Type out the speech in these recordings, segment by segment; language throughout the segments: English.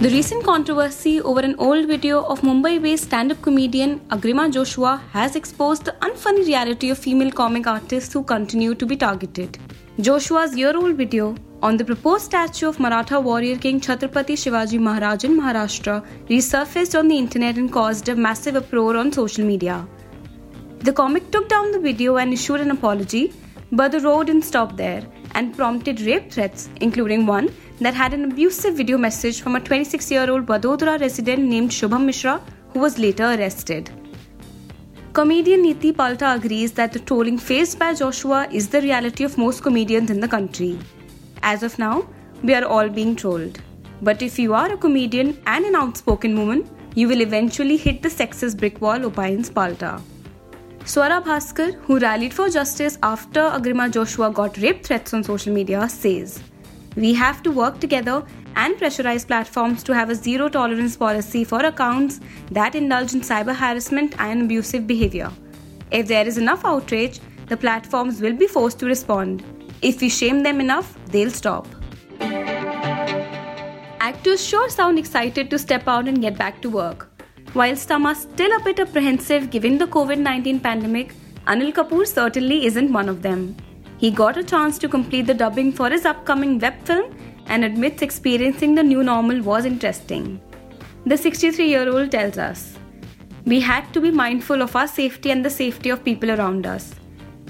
The recent controversy over an old video of Mumbai based stand up comedian Agrima Joshua has exposed the unfunny reality of female comic artists who continue to be targeted. Joshua's year old video on the proposed statue of Maratha warrior King Chhatrapati Shivaji Maharaj in Maharashtra resurfaced on the internet and caused a massive uproar on social media. The comic took down the video and issued an apology, but the row didn't stop there and prompted rape threats, including one that had an abusive video message from a 26 year old Vadodara resident named Shubham Mishra, who was later arrested. Comedian Neeti Palta agrees that the trolling faced by Joshua is the reality of most comedians in the country. As of now, we are all being trolled. But if you are a comedian and an outspoken woman, you will eventually hit the sexist brick wall, opines Palta. Swara Bhaskar, who rallied for justice after Agrima Joshua got rape threats on social media, says, we have to work together and pressurize platforms to have a zero tolerance policy for accounts that indulge in cyber harassment and abusive behavior. If there is enough outrage, the platforms will be forced to respond. If we shame them enough, they'll stop. Actors sure sound excited to step out and get back to work. While some are still a bit apprehensive given the COVID 19 pandemic, Anil Kapoor certainly isn't one of them. He got a chance to complete the dubbing for his upcoming web film and admits experiencing the new normal was interesting. The 63 year old tells us We had to be mindful of our safety and the safety of people around us.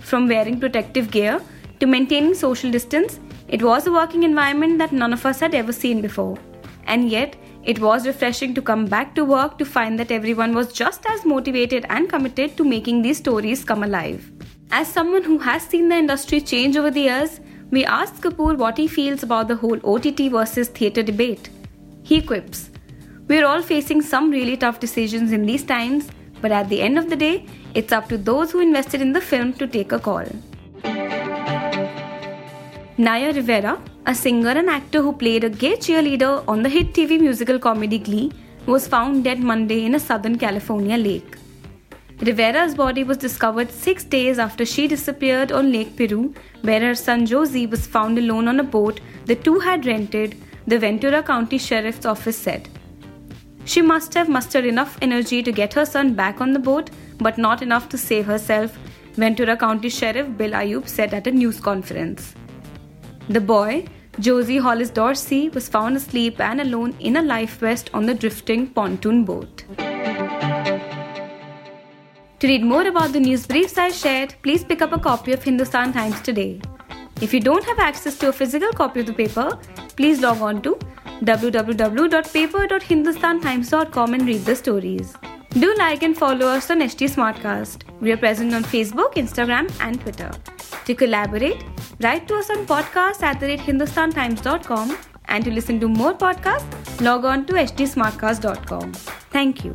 From wearing protective gear to maintaining social distance, it was a working environment that none of us had ever seen before. And yet, it was refreshing to come back to work to find that everyone was just as motivated and committed to making these stories come alive. As someone who has seen the industry change over the years, we asked Kapoor what he feels about the whole OTT versus theatre debate. He quips, We're all facing some really tough decisions in these times, but at the end of the day, it's up to those who invested in the film to take a call. Naya Rivera, a singer and actor who played a gay cheerleader on the hit TV musical comedy Glee, was found dead Monday in a Southern California lake. Rivera's body was discovered six days after she disappeared on Lake Piru, where her son Josey was found alone on a boat the two had rented, the Ventura County Sheriff's Office said. She must have mustered enough energy to get her son back on the boat, but not enough to save herself, Ventura County Sheriff Bill Ayub said at a news conference. The boy, Josey Hollis Dorsey, was found asleep and alone in a life vest on the drifting pontoon boat. To read more about the news briefs I shared, please pick up a copy of Hindustan Times today. If you don't have access to a physical copy of the paper, please log on to www.paper.hindustantimes.com and read the stories. Do like and follow us on HT Smartcast. We are present on Facebook, Instagram, and Twitter. To collaborate, write to us on podcast at the rate hindustantimes.com and to listen to more podcasts, log on to htsmartcast.com. Thank you.